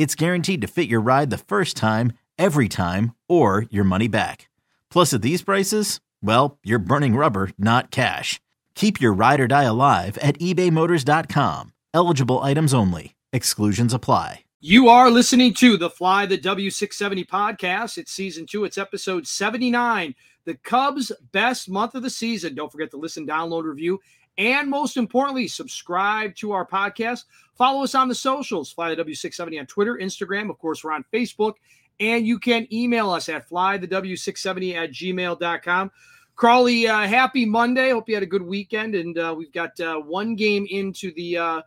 it's guaranteed to fit your ride the first time, every time, or your money back. Plus, at these prices, well, you're burning rubber, not cash. Keep your ride or die alive at ebaymotors.com. Eligible items only. Exclusions apply. You are listening to the Fly the W670 podcast. It's season two, it's episode 79. The Cubs' best month of the season. Don't forget to listen, download, review, and most importantly, subscribe to our podcast. Follow us on the socials, Fly the W670 on Twitter, Instagram. Of course, we're on Facebook. And you can email us at flythew670 at gmail.com. Crawly, uh, happy Monday. Hope you had a good weekend. And uh, we've got uh, one game into the uh,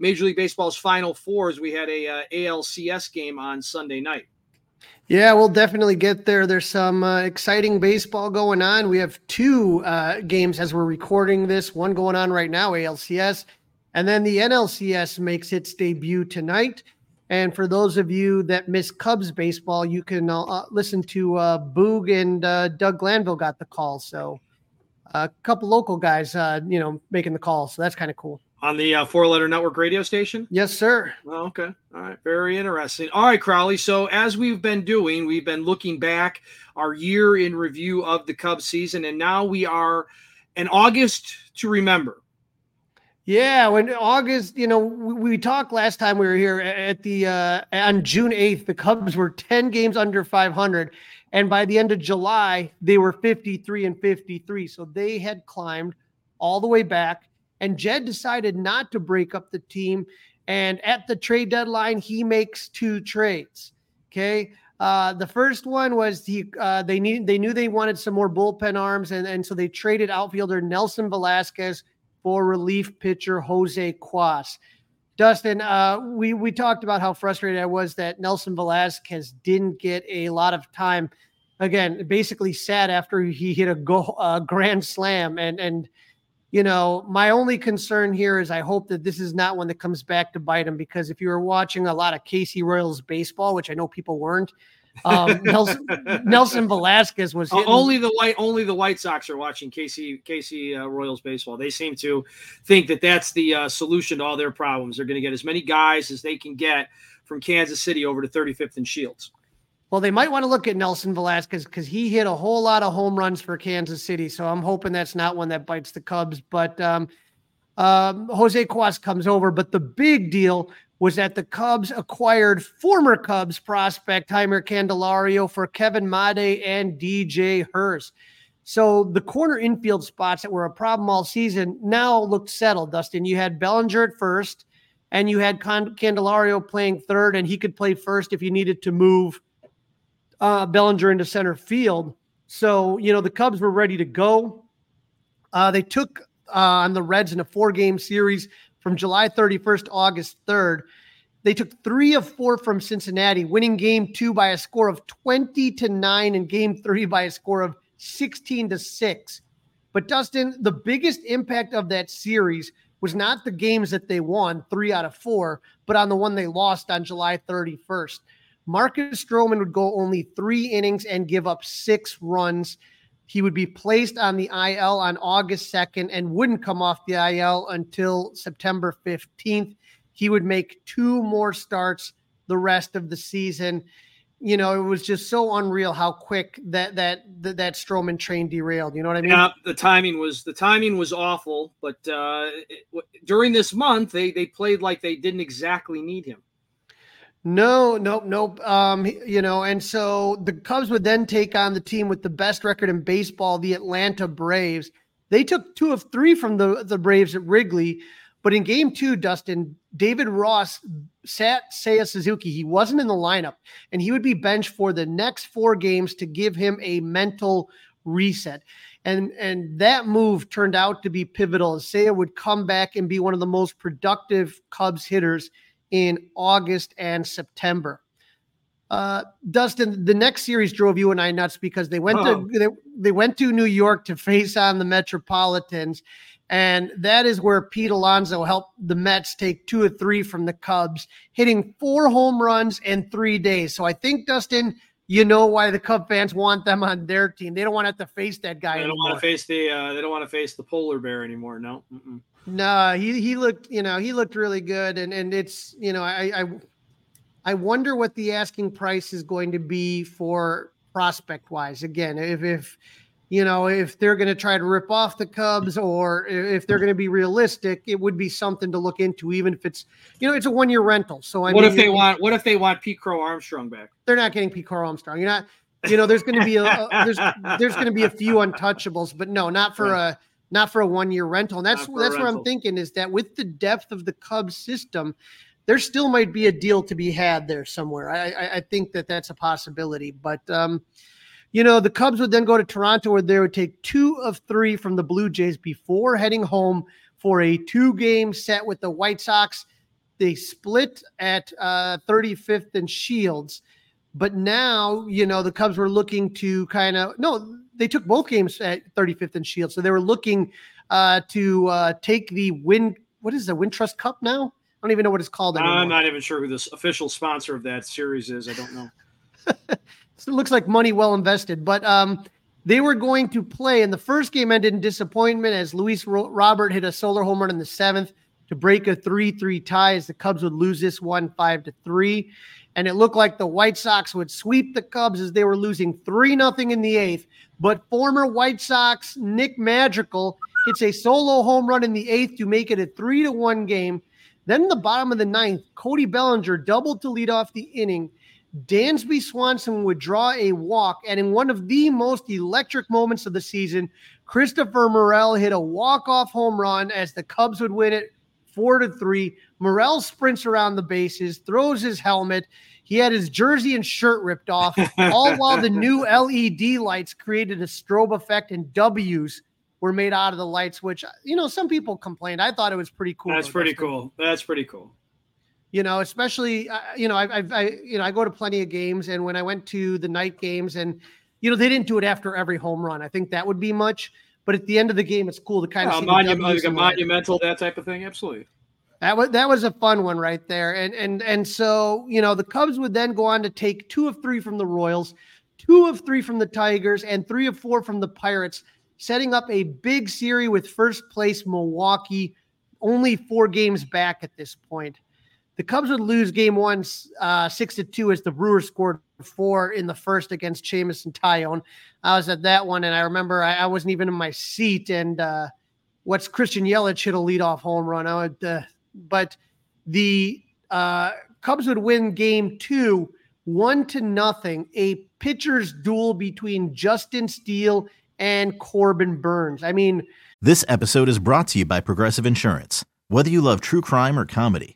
Major League Baseball's Final Four we had a uh, ALCS game on Sunday night. Yeah, we'll definitely get there. There's some uh, exciting baseball going on. We have two uh, games as we're recording this, one going on right now, ALCS, and then the NLCS makes its debut tonight. And for those of you that miss Cubs baseball, you can uh, uh listen to uh, Boog and uh, Doug Glanville got the call. So a couple local guys, you know, making the call. So that's kind of cool on the uh, four letter network radio station? Yes, sir. Oh, okay. All right. Very interesting. All right, Crawly. So, as we've been doing, we've been looking back our year in review of the Cubs season, and now we are in August to remember. Yeah, when August, you know, we, we, talked last time we were here at the uh, on June 8th, the Cubs were 10 games under 500 and by the end of July, they were 53 and 53. So they had climbed all the way back and Jed decided not to break up the team. And at the trade deadline, he makes two trades. Okay. Uh, the first one was he uh, they need they knew they wanted some more bullpen arms, and, and so they traded outfielder Nelson Velazquez for relief pitcher Jose Cuas. Dustin, uh, we we talked about how frustrated I was that Nelson Velazquez didn't get a lot of time. Again, basically sat after he hit a go a grand slam, and and you know, my only concern here is I hope that this is not one that comes back to bite him because if you were watching a lot of KC Royals baseball, which I know people weren't, um, Nelson, Nelson Velazquez was hitting. only the white only the White Sox are watching KC KC uh, Royals baseball. They seem to think that that's the uh, solution to all their problems. They're going to get as many guys as they can get from Kansas City over to 35th and Shields. Well, they might want to look at Nelson Velazquez because he hit a whole lot of home runs for Kansas City. So I'm hoping that's not one that bites the Cubs. But um, um, Jose Cuas comes over. But the big deal was that the Cubs acquired former Cubs prospect Jeimer Candelario for Kevin Made and DJ Herz. So the corner infield spots that were a problem all season now looked settled, Dustin. You had Bellinger at first, and you had Candelario playing third, and he could play first if you needed to move uh, Bellinger into center field. So, you know, the Cubs were ready to go. Uh, they took uh, on the Reds in a four game series from July 31st to August 3rd. They took three of four from Cincinnati, winning game two by a score of 20 to nine and game three by a score of 16 to six. But Dustin, the biggest impact of that series was not the games that they won, three out of four, but on the one they lost on July 31st. Marcus Stroman would go only three innings and give up six runs. He would be placed on the IL on August 2nd and wouldn't come off the IL until September 15th. He would make two more starts the rest of the season. You know, it was just so unreal how quick that that that, that Stroman train derailed. You know what I mean? Yeah, the timing was the timing was awful. But uh, it, during this month, they they played like they didn't exactly need him. No, nope, nope. Um, you know, and so the Cubs would then take on the team with the best record in baseball, the Atlanta Braves. They took two of three from the, the Braves at Wrigley. But in game two, Dustin, David Ross sat Seiya Suzuki. He wasn't in the lineup, and he would be benched for the next four games to give him a mental reset. And, and that move turned out to be pivotal. Seiya would come back and be one of the most productive Cubs hitters in August and September. Uh, Dustin, the next series drove you and I nuts because they went oh. to they, they went to New York to face on the Metropolitans, and that is where Pete Alonso helped the Mets take two or three from the Cubs, hitting four home runs in three days. So I think Dustin, you know why the Cub fans want them on their team. They don't want to have to face that guy. They don't anymore. want to face the. Uh, they don't want to face the polar bear anymore. No. Mm-mm. No, he he looked, you know, he looked really good, and and it's, you know, I I I wonder what the asking price is going to be for prospect wise. Again, if if you know if they're going to try to rip off the Cubs or if they're going to be realistic, it would be something to look into, even if it's you know it's a one year rental. So I what mean, if they want what if they want Pete Crow Armstrong back? They're not getting Pete Crow Armstrong. You're not. You know, there's going to be a, a there's there's going to be a few untouchables, but no, not for a not for a one year rental. And that's that's what I'm thinking is that with the depth of the Cubs system, there still might be a deal to be had there somewhere. I, I, I think that that's a possibility. But um, you know, the Cubs would then go to Toronto where they would take two of three from the Blue Jays before heading home for a two game set with the White Sox. They split at uh, 35th and Shields. But now, you know, the Cubs were looking to kind of no, they took both games at 35th and Shield, so they were looking uh, to uh, take the win. What is the Wintrust Cup now? I don't even know what it's called. Anymore. I'm not even sure who the official sponsor of that series is. I don't know. it looks like money well invested, but um, they were going to play, and the first game ended in disappointment as Luis Robert hit a solar home run in the seventh to break a three-three tie as the Cubs would lose this one five to three and it looked like the White Sox would sweep the Cubs as they were losing 3 0 in the eighth. But former White Sox Nick Madrigal hits a solo home run in the eighth to make it a 3 to 1 game. Then in the bottom of the ninth, Cody Bellinger doubled to lead off the inning. Dansby Swanson would draw a walk, and in one of the most electric moments of the season, Christopher Morel hit a walk-off home run as the Cubs would win it four to three. Morel sprints around the bases, throws his helmet. He had his jersey and shirt ripped off, all while the new LED lights created a strobe effect and W's were made out of the lights, which, you know, some people complained. I thought it was pretty cool. That's pretty cool. That's pretty cool. You know, especially, uh, you know, I, I, I, you know, I go to plenty of games and when I went to the night games and, you know, they didn't do it after every home run. I think that would be much. But at the end of the game, it's cool to kind of yeah, see like a monumental, that type of thing. Absolutely. That was that was a fun one right there. And and and so, you know, the Cubs would then go on to take two of three from the Royals, two of three from the Tigers, and three of four from the Pirates, setting up a big series with first place Milwaukee, only four games back at this point. The Cubs would lose game one uh, six to two as the Brewers scored four in the first against Jameson Taillon. I was at that one, and I remember I, I wasn't even in my seat. And uh, what's Christian Yelich hit a leadoff home run? I would, uh, but the uh, Cubs would win game two, one to nothing. A pitcher's duel between Justin Steele and Corbin Burnes. I mean, this episode is brought to you by Progressive Insurance. Whether you love true crime or comedy,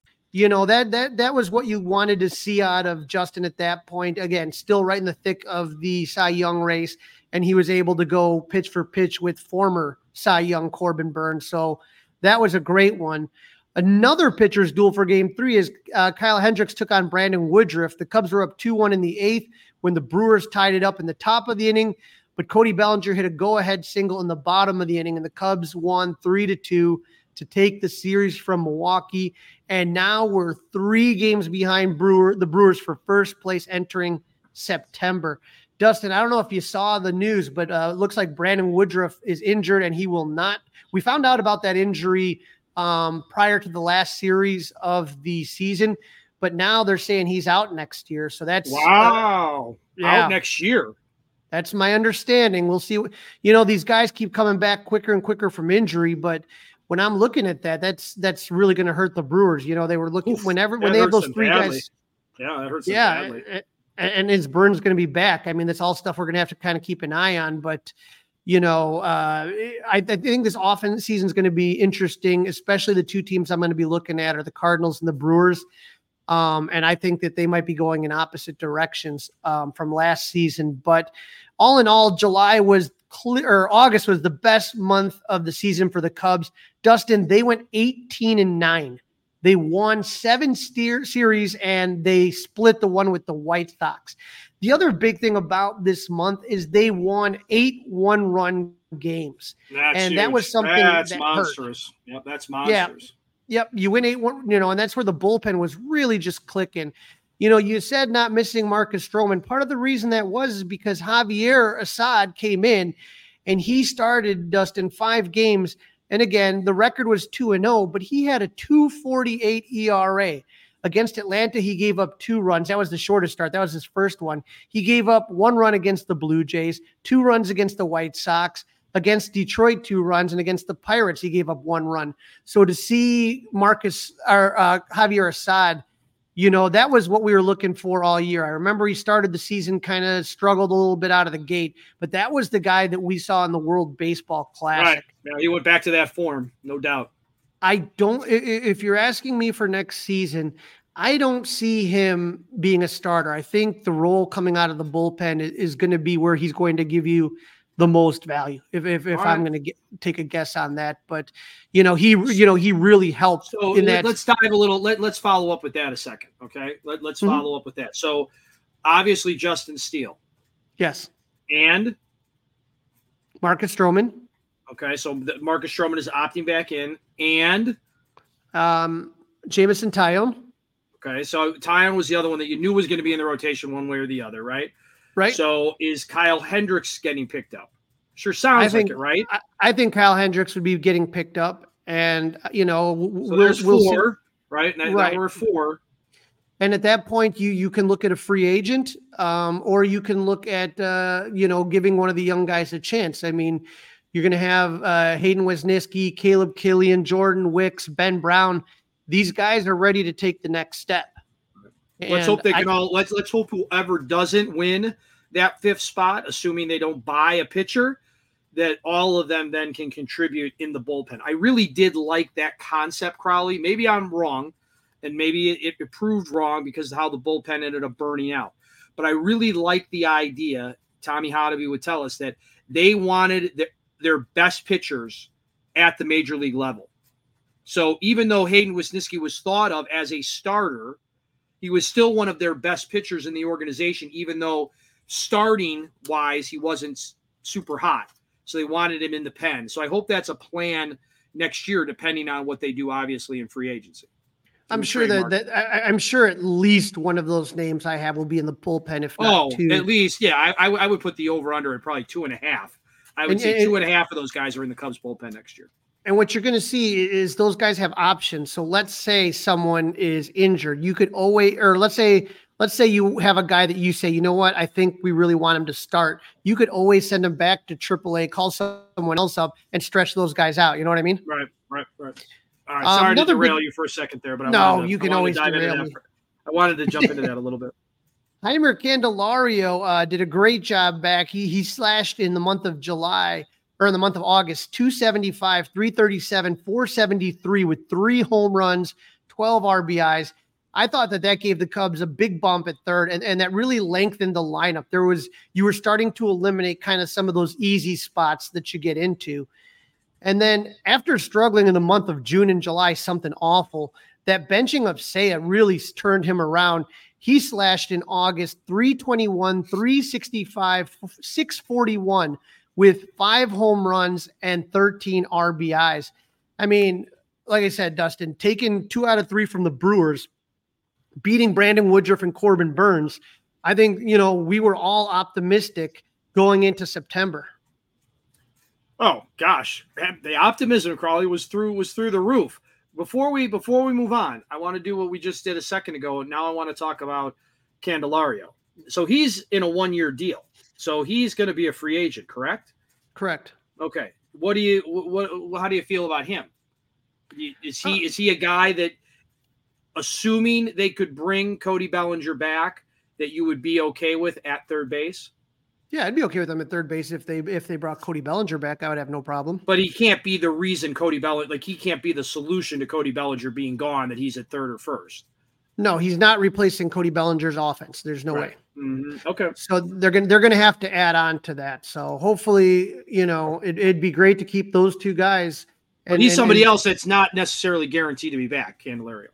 you know that that that was what you wanted to see out of Justin at that point. Again, still right in the thick of the Cy Young race, and he was able to go pitch for pitch with former Cy Young Corbin Burnes. So that was a great one. Another pitcher's duel for Game Three is uh, Kyle Hendricks took on Brandon Woodruff. The Cubs were up two one in the eighth when the Brewers tied it up in the top of the inning, but Cody Bellinger hit a go ahead single in the bottom of the inning, and the Cubs won three to two to take the series from Milwaukee. And now we're three games behind Brewer, the Brewers for first place entering September. Dustin, I don't know if you saw the news, but uh, it looks like Brandon Woodruff is injured and he will not. We found out about that injury um, prior to the last series of the season, but now they're saying he's out next year. So that's wow, uh, yeah. out next year. That's my understanding. We'll see. You know, these guys keep coming back quicker and quicker from injury, but when I'm looking at that, that's that's really going to hurt the Brewers. You know, they were looking Oof, whenever when they have those three badly. guys. Yeah, that hurts. Yeah, badly. and is Burnes going to be back? I mean, that's all stuff we're going to have to kind of keep an eye on. But you know, uh, I, I, think this offense season is going to be interesting, especially the two teams I'm going to be looking at are the Cardinals and the Brewers. Um, and I think that they might be going in opposite directions um, from last season. But all in all, July was clear, or August was the best month of the season for the Cubs. Dustin, they went 18 and nine. They won seven steer series and they split the one with the White Sox. The other big thing about this month is they won eight one run games. That's and huge. that was something that's that monstrous. Hurt. Yep, that's monstrous. Yeah. Yep. You win eight one, you know, and that's where the bullpen was really just clicking. You know, you said not missing Marcus Stroman. Part of the reason that was is because Javier Assad came in and he started Dustin five games. And again, the record was 2 and 0, but he had a 248 ERA. Against Atlanta, he gave up two runs. That was the shortest start. That was his first one. He gave up one run against the Blue Jays, two runs against the White Sox, against Detroit, two runs, and against the Pirates, he gave up one run. So to see Marcus or uh, Javier Assad, you know, that was what we were looking for all year. I remember he started the season kind of struggled a little bit out of the gate, but that was the guy that we saw in the World Baseball Classic. Right. Yeah, he went back to that form, no doubt. I don't. If you're asking me for next season, I don't see him being a starter. I think the role coming out of the bullpen is going to be where he's going to give you the most value. If if, if I'm going to take a guess on that, but you know he you know he really helped. So in that. let's dive a little. Let let's follow up with that a second. Okay, let, let's mm-hmm. follow up with that. So obviously Justin Steele. Yes. And Marcus Stroman. Okay, so Marcus Stroman is opting back in, and um, Jameson Taillon. Okay, so Taillon was the other one that you knew was going to be in the rotation one way or the other, right? Right. So is Kyle Hendricks getting picked up? Sure sounds think, like it, right? I, I, think Kyle Hendricks would be getting picked up, and you know, so we'll, there's we'll four, see. right? Now we're four. And at that point, you you can look at a free agent, um, or you can look at uh, you know giving one of the young guys a chance. I mean, you're going to have uh, Hayden Wesneski, Caleb Killian, Jordan Wicks, Ben Brown. These guys are ready to take the next step. Let's hope they can I, all. Let's let's hope whoever doesn't win that fifth spot, assuming they don't buy a pitcher, that all of them then can contribute in the bullpen. I really did like that concept, Crawly. Maybe I'm wrong, and maybe it, it proved wrong because of how the bullpen ended up burning out. But I really like the idea. Tommy Hotovy would tell us that they wanted the, their best pitchers at the major league level. So even though Hayden Wesneski was thought of as a starter, he was still one of their best pitchers in the organization, even though starting wise he wasn't super hot. So they wanted him in the pen. So I hope that's a plan next year, depending on what they do, obviously in free agency. I'm sure that, that I, am sure at least one of those names I have will be in the bullpen. If not oh, two. at least yeah, I, I, I would put the over under at probably two and a half. I would and, say and, two and a half of those guys are in the Cubs bullpen next year. And what you're going to see is those guys have options. So let's say someone is injured, you could always, or let's say, let's say you have a guy that you say, you know what, I think we really want him to start. You could always send him back to AAA, call someone else up, and stretch those guys out. You know what I mean? Right, right, right. All right. Sorry um, to derail big, you for a second there, but I no, to, you can always derail me. I wanted to jump into that a little bit. Jeimer Candelario uh, did a great job back. He he slashed in the month of July or in the month of August 275, 337, 473 with three home runs, 12 RBIs. I thought that that gave the Cubs a big bump at third, and, and that really lengthened the lineup. There was you were starting to eliminate kind of some of those easy spots that you get into. And then after struggling in the month of June and July, something awful, that benching of Seiya really turned him around. He slashed in August 321, 365, 641 with five home runs and 13 RBIs. I mean, like I said, Dustin, taking two out of three from the Brewers, beating Brandon Woodruff and Corbin Burnes. I think, you know, we were all optimistic going into September. Oh gosh, the optimism, Crawly was through was through the roof. Before we before we move on, I want to do what we just did a second ago. Now I want to talk about Candelario. So he's in a one year deal. So he's going to be a free agent, correct? Correct. Okay. What do you what, how do you feel about him? Is he uh, is he a guy that assuming they could bring Cody Bellinger back that you would be okay with at third base? Yeah, I'd be okay with them at third base if they if they brought Cody Bellinger back. I would have no problem. But he can't be the reason Cody Bellinger like he can't be the solution to Cody Bellinger being gone that he's at third or first. No, he's not replacing Cody Bellinger's offense. There's no right. way. Mm-hmm. Okay. So they're gonna they're gonna have to add on to that. So hopefully, you know, it, would be great to keep those two guys. And, but he's and, somebody and, else that's not necessarily guaranteed to be back, Candelario.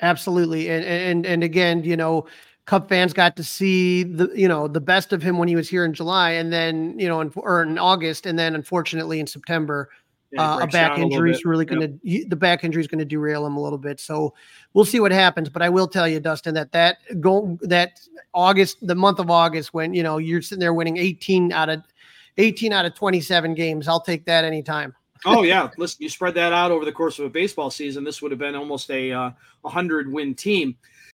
Absolutely, and and and again, you know, Cub fans got to see the you know the best of him when he was here in July, and then you know in, or in August, and then unfortunately in September, yeah, uh, a back injury is really going to yep. the back injury is going to derail him a little bit. So we'll see what happens. But I will tell you, Dustin, that that go that August, the month of August, when you know you're sitting there winning 18 out of 18 out of 27 games, I'll take that anytime. oh yeah, listen, you spread that out over the course of a baseball season. This would have been almost a uh, 100 win team.